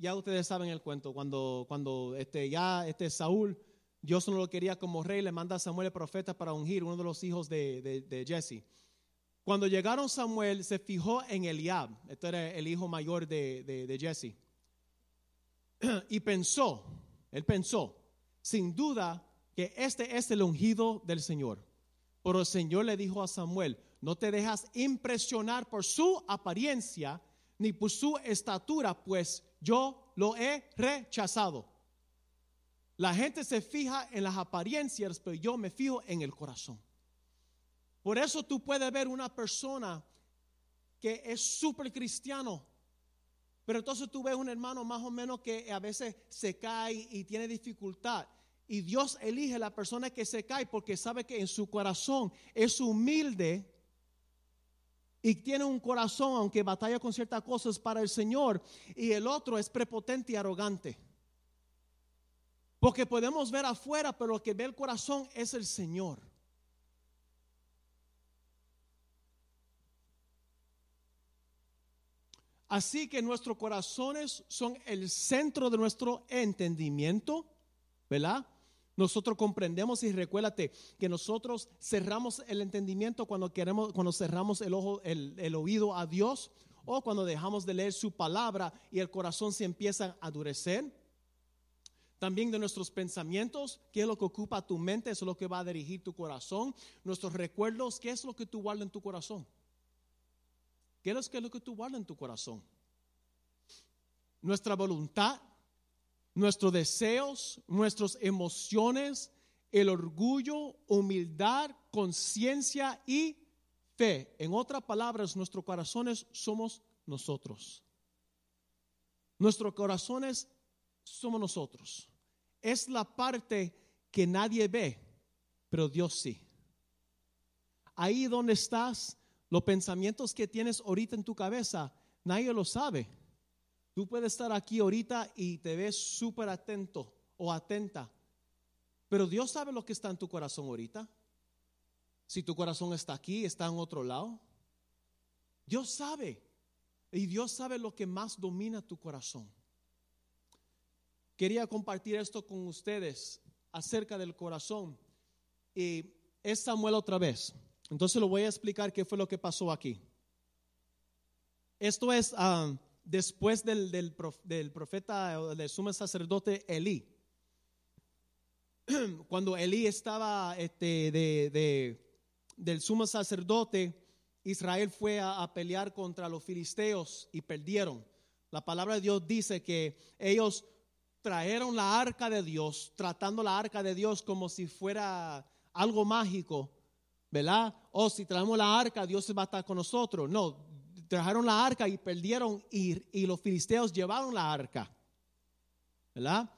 ya ustedes saben el cuento. Cuando, cuando este, ya este Saúl, Dios no lo quería como rey, le manda a Samuel el profeta para ungir uno de los hijos de, de, Jesse. Cuando llegaron Samuel, se fijó en Eliab, este era el hijo mayor de, de, Jesse, y pensó, él pensó, sin duda que este es el ungido del Señor. Pero el Señor le dijo a Samuel, no te dejas impresionar por su apariencia ni por su estatura, pues yo lo he rechazado. La gente se fija en las apariencias, pero yo me fijo en el corazón. Por eso tú puedes ver una persona que es súper cristiano, pero entonces tú ves un hermano más o menos que a veces se cae y tiene dificultad. Y Dios elige la persona que se cae porque sabe que en su corazón es humilde y tiene un corazón, aunque batalla con ciertas cosas para el Señor, y el otro es prepotente y arrogante. Porque podemos ver afuera, pero lo que ve el corazón es el Señor. Así que nuestros corazones son el centro de nuestro entendimiento, ¿verdad? Nosotros comprendemos y recuérdate que nosotros cerramos el entendimiento cuando queremos, cuando cerramos el ojo, el, el oído a Dios o cuando dejamos de leer su palabra y el corazón se empieza a endurecer. También de nuestros pensamientos, qué es lo que ocupa tu mente, eso es lo que va a dirigir tu corazón. Nuestros recuerdos, qué es lo que tú guardas en tu corazón. ¿Qué es lo que tú guardas en tu corazón? Nuestra voluntad, nuestros deseos, nuestras emociones, el orgullo, humildad, conciencia y fe. En otras palabras, nuestros corazones somos nosotros. Nuestros corazones somos nosotros. Es la parte que nadie ve, pero Dios sí. Ahí donde estás, los pensamientos que tienes ahorita en tu cabeza, nadie lo sabe. Tú puedes estar aquí ahorita y te ves súper atento o atenta, pero Dios sabe lo que está en tu corazón ahorita. Si tu corazón está aquí, está en otro lado. Dios sabe. Y Dios sabe lo que más domina tu corazón. Quería compartir esto con ustedes acerca del corazón. Y es Samuel otra vez. Entonces lo voy a explicar qué fue lo que pasó aquí. Esto es ah, después del, del, del, profeta, del sumo sacerdote Elí. Cuando Elí estaba este, de, del sumo sacerdote, Israel fue a, a pelear contra los filisteos y perdieron. La palabra de Dios dice que ellos trajeron la arca de Dios, tratando la arca de Dios como si fuera algo mágico ¿verdad? O oh, si traemos la arca, Dios va a estar con nosotros. No, trajeron la arca y perdieron y, y los filisteos llevaron la arca, ¿verdad?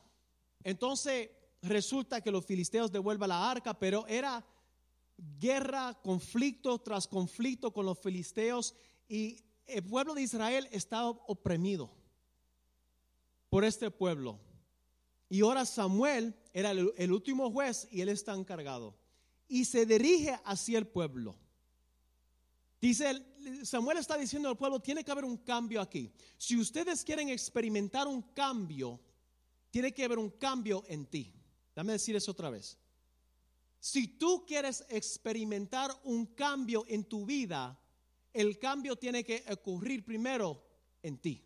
Entonces resulta que los filisteos devuelven la arca, pero era guerra, conflicto tras conflicto con los filisteos y el pueblo de Israel estaba oprimido por este pueblo. Y ahora Samuel era el, el último juez y él está encargado y se dirige hacia el pueblo. Dice, Samuel está diciendo al pueblo, tiene que haber un cambio aquí. Si ustedes quieren experimentar un cambio, tiene que haber un cambio en ti. Dame decir eso otra vez. Si tú quieres experimentar un cambio en tu vida, el cambio tiene que ocurrir primero en ti.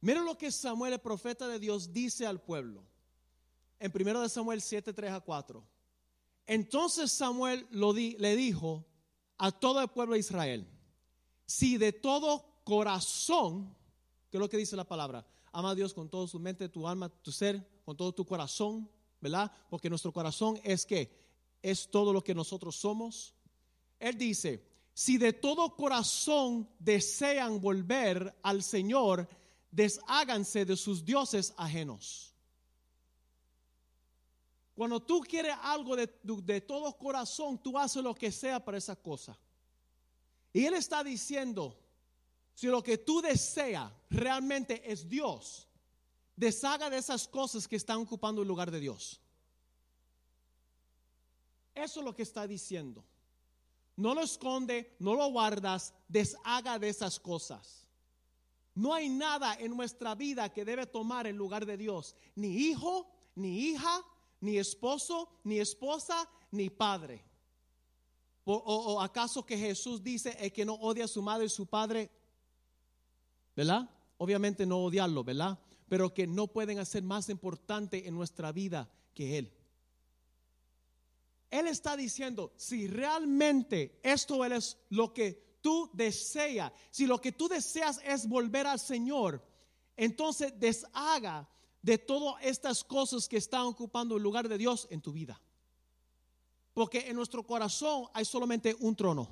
Mira lo que Samuel, el profeta de Dios, dice al pueblo. En 1 Samuel 7, 3 a 4. Entonces Samuel le dijo a todo el pueblo de Israel, si de todo corazón, que es lo que dice la palabra, ama a Dios con toda su mente, tu alma, tu ser, con todo tu corazón, ¿verdad? Porque nuestro corazón es que es todo lo que nosotros somos. Él dice, si de todo corazón desean volver al Señor, desháganse de sus dioses ajenos. Cuando tú quieres algo de, todo corazón, tú haces lo que sea para esa cosa. Y Él está diciendo, si lo que tú deseas realmente es Dios, deshaga de esas cosas que están ocupando el lugar de Dios. Eso es lo que está diciendo. No lo esconde, no lo guardas, deshaga de esas cosas. No hay nada en nuestra vida que debe tomar el lugar de Dios. Ni hijo, ni hija, ni esposo, ni esposa, ni padre. O, acaso que Jesús dice que no odia a su madre y su padre, ¿verdad? Obviamente no odiarlo, ¿verdad? Pero que no pueden hacer más importante en nuestra vida que Él. Él está diciendo, si realmente esto es lo que tú deseas, si lo que tú deseas es volver al Señor, entonces deshaga de todas estas cosas que están ocupando el lugar de Dios en tu vida. Porque en nuestro corazón hay solamente un trono.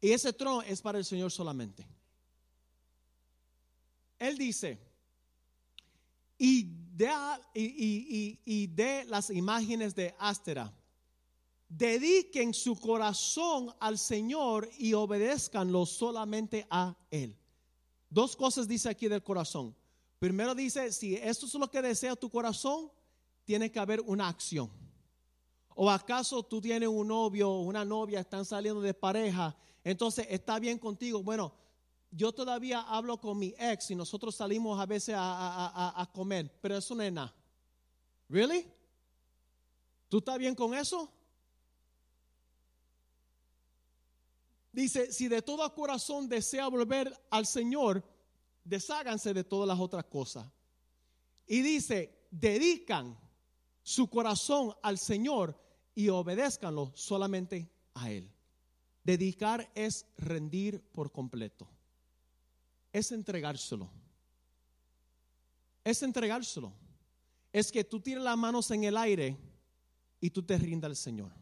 Y ese trono es para el Señor solamente. Él dice, y de, las imágenes de Astera, dediquen su corazón al Señor y obedezcanlo solamente a Él. Dos cosas dice aquí del corazón. Primero dice, si esto es lo que desea tu corazón, tiene que haber una acción. ¿O acaso tú tienes un novio o una novia, están saliendo de pareja, entonces está bien contigo? Bueno, yo todavía hablo con mi ex y nosotros salimos a veces a, comer, pero eso no es nada. Really? ¿Tú estás bien con eso? Dice, si de todo corazón desea volver al Señor, desháganse de todas las otras cosas. Y dice, dedican su corazón al Señor y obedézcanlo solamente a Él. Dedicar es rendir por completo. Es entregárselo. Es entregárselo. Es que tú tires las manos en el aire y tú te rindas al Señor.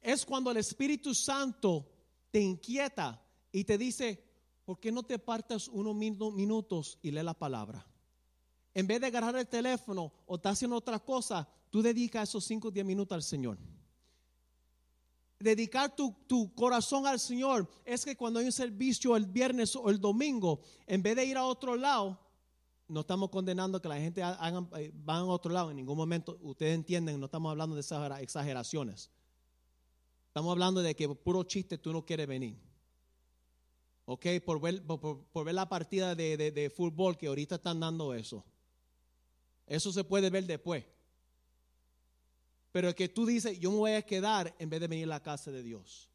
Es cuando el Espíritu Santo te inquieta y te dice, ¿por qué no te partas unos minutos y lee la palabra? En vez de agarrar el teléfono o estás haciendo otra cosa, tú dedicas esos 5 o 10 minutos al Señor. Dedicar tu, tu, corazón al Señor es que cuando hay un servicio el viernes o el domingo, en vez de ir a otro lado, no estamos condenando que la gente hagan, eh, van a otro lado. En ningún momento, ustedes entienden, no estamos hablando de esas exageraciones. Estamos hablando de que puro chiste tú no quieres venir. Ok, por ver, por, ver la partida de, de fútbol que ahorita están dando eso. Eso se puede ver después. Pero es que tú dices, yo me voy a quedar en vez de venir a la casa de Dios.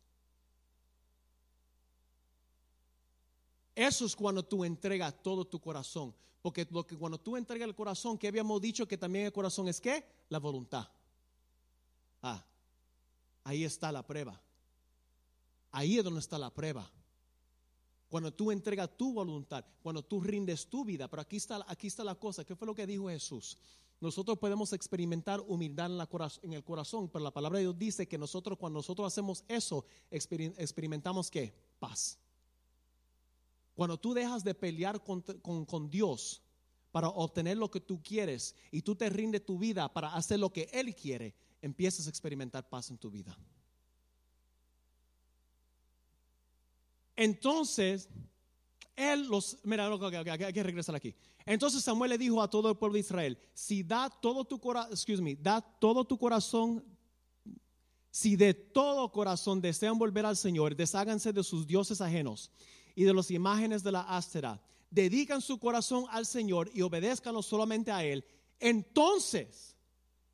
Eso es cuando tú entregas todo tu corazón. Porque lo que cuando tú entregas el corazón, que habíamos dicho que también el corazón es qué? La voluntad. Ah, ahí está la prueba. Ahí es donde está la prueba. Cuando tú entregas tu voluntad, cuando tú rindes tu vida. Pero aquí está, aquí está la cosa. ¿Qué fue lo que dijo Jesús? Nosotros podemos experimentar humildad en, la, en el corazón, pero la palabra de Dios dice que nosotros cuando nosotros hacemos eso, experimentamos qué? Paz. Cuando tú dejas de pelear con, con Dios para obtener lo que tú quieres y tú te rindes tu vida para hacer lo que Él quiere, empiezas a experimentar paz en tu vida. Entonces, él los, mira, hay que regresar aquí. Entonces Samuel le dijo a todo el pueblo de Israel, si da todo tu corazón, excuse da todo tu corazón, si de todo corazón desean volver al Señor, desháganse de sus dioses ajenos y de las imágenes de la ástera, dedican su corazón al Señor y obedezcanlo solamente a Él, entonces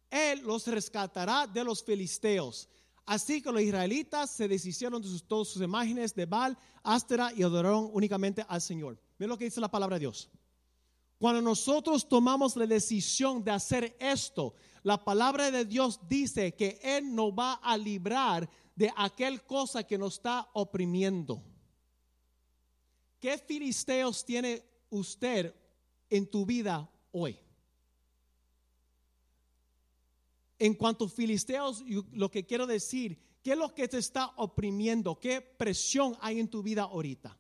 Él los rescatará de los filisteos Así que los israelitas se deshicieron de sus, todas sus imágenes de Baal, Astera y adoraron únicamente al Señor. Miren lo que dice la palabra de Dios. Cuando nosotros tomamos la decisión de hacer esto, la palabra de Dios dice que Él nos va a librar de aquel cosa que nos está oprimiendo. ¿Qué filisteos tiene usted en tu vida hoy? En cuanto a filisteos, lo que quiero decir, ¿qué es lo que te está oprimiendo? ¿Qué presión hay en tu vida ahorita?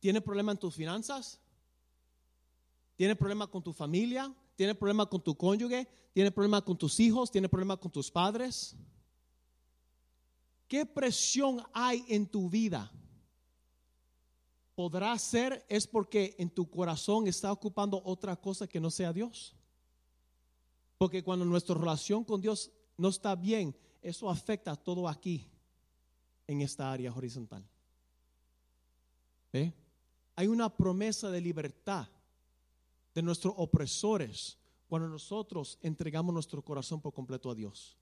¿Tienes problema en tus finanzas? ¿Tienes problema con tu familia? ¿Tienes problema con tu cónyuge? ¿Tienes problema con tus hijos? ¿Tienes problema con tus padres? ¿Qué presión hay en tu vida? Podrá ser es porque en tu corazón está ocupando otra cosa que no sea Dios. Porque cuando nuestra relación con Dios no está bien, eso afecta todo aquí, en esta área horizontal. Hay una promesa de libertad de nuestros opresores cuando nosotros entregamos nuestro corazón por completo a Dios.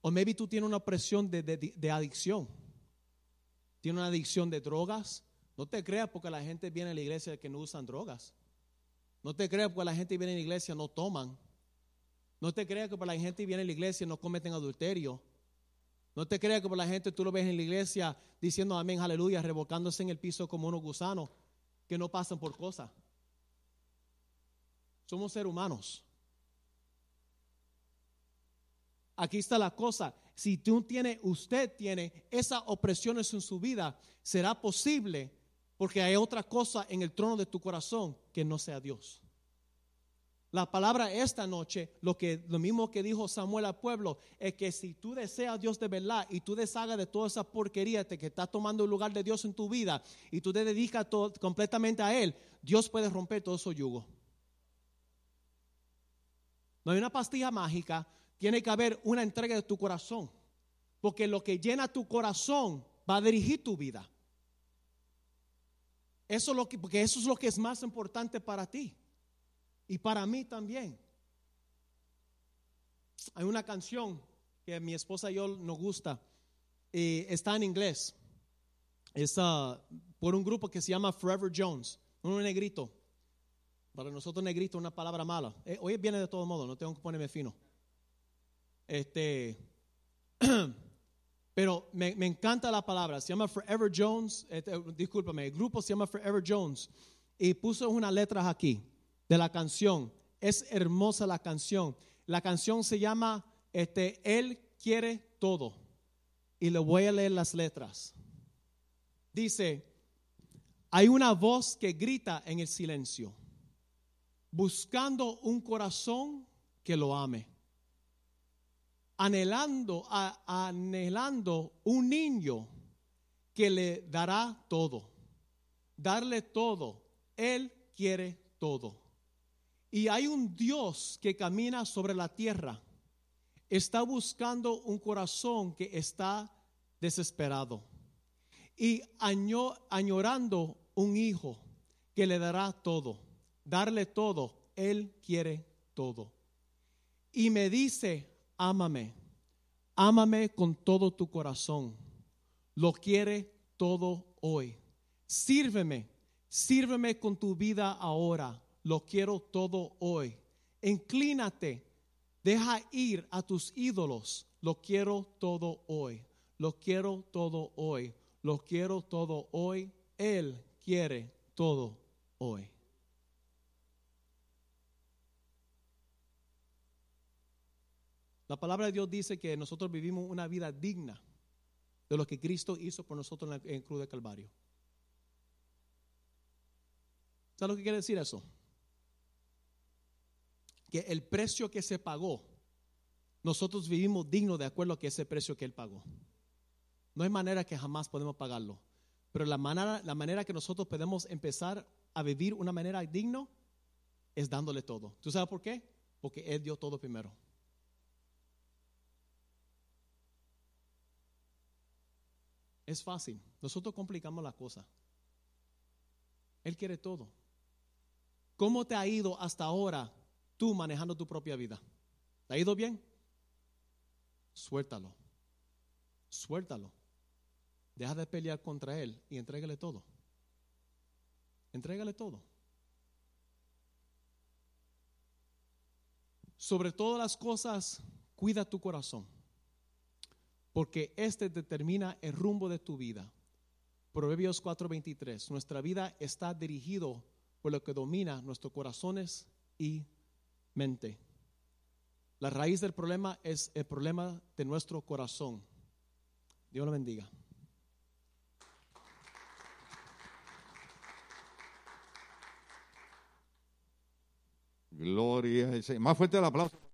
O maybe tú tienes una presión de, de adicción. Tienes una adicción de drogas. No te creas porque la gente viene a la iglesia que no usan drogas. No te creas que la gente viene a la iglesia no toman. No te creas que por la gente viene a la iglesia no cometen adulterio. No te creas que por la gente tú lo ves en la iglesia diciendo amén, aleluya, revocándose en el piso como unos gusanos que no pasan por cosas. Somos seres humanos. Aquí está la cosa. Si tú tienes, usted tiene esas opresiones en su vida, será posible porque hay otra cosa en el trono de tu corazón que no sea Dios. La palabra esta noche, lo, que, lo mismo que dijo Samuel al pueblo, es que si tú deseas a Dios de verdad y tú deshagas de toda esa porquería que estás tomando el lugar de Dios en tu vida y tú te dedicas completamente a Él, Dios puede romper todo su yugo. No hay una pastilla mágica, tiene que haber una entrega de tu corazón, porque lo que llena tu corazón va a dirigir tu vida. Eso es lo que, porque eso es lo que es más importante para ti. Y para mí también. Hay una canción que mi esposa y yo nos gusta. Y está en inglés. Es uh, por un grupo que se llama Forever Jones. Un negrito. Para nosotros negrito es una palabra mala. Eh, hoy viene de todo modo, no tengo que ponerme fino. Este, pero me, encanta la palabra. Se llama Forever Jones. Este, discúlpame, el grupo se llama Forever Jones. Y puso unas letras aquí de la canción. Es hermosa la canción. La canción se llama este, Él quiere todo. Y le voy a leer las letras. Dice, hay una voz que grita en el silencio, buscando un corazón que lo ame. Anhelando, anhelando un niño que le dará todo. Darle todo. Él quiere todo. Y hay un Dios que camina sobre la tierra. Está buscando un corazón que está desesperado. Y añorando un hijo que le dará todo. Darle todo. Él quiere todo. Y me dice, ámame. Ámame con todo tu corazón. Lo quiere todo hoy. Sírveme. Sírveme con tu vida ahora lo quiero todo hoy. Inclínate, deja ir a tus ídolos, lo quiero todo hoy. Lo quiero todo hoy. Lo quiero todo hoy. Él quiere todo hoy. La palabra de Dios dice que nosotros vivimos una vida digna de lo que Cristo hizo por nosotros en el cruz de Calvario. ¿Sabes lo que quiere decir eso? que el precio que se pagó, nosotros vivimos dignos de acuerdo a que ese precio que Él pagó. No hay manera que jamás podemos pagarlo. Pero la manera, la manera que nosotros podemos empezar a vivir una manera digna es dándole todo. ¿Tú sabes por qué? Porque Él dio todo primero. Es fácil. Nosotros complicamos la cosa. Él quiere todo. ¿Cómo te ha ido hasta ahora tú manejando tu propia vida. ¿Te ha ido bien? Suéltalo. Suéltalo. Deja de pelear contra él y entrégale todo. Entrégale todo. Sobre todas las cosas, cuida tu corazón, porque este determina el rumbo de tu vida. Proverbios 4:23. Nuestra vida está dirigido por lo que domina nuestros corazones y mente. La raíz del problema es el problema de nuestro corazón. Dios lo bendiga. Gloria. Más fuerte el aplauso.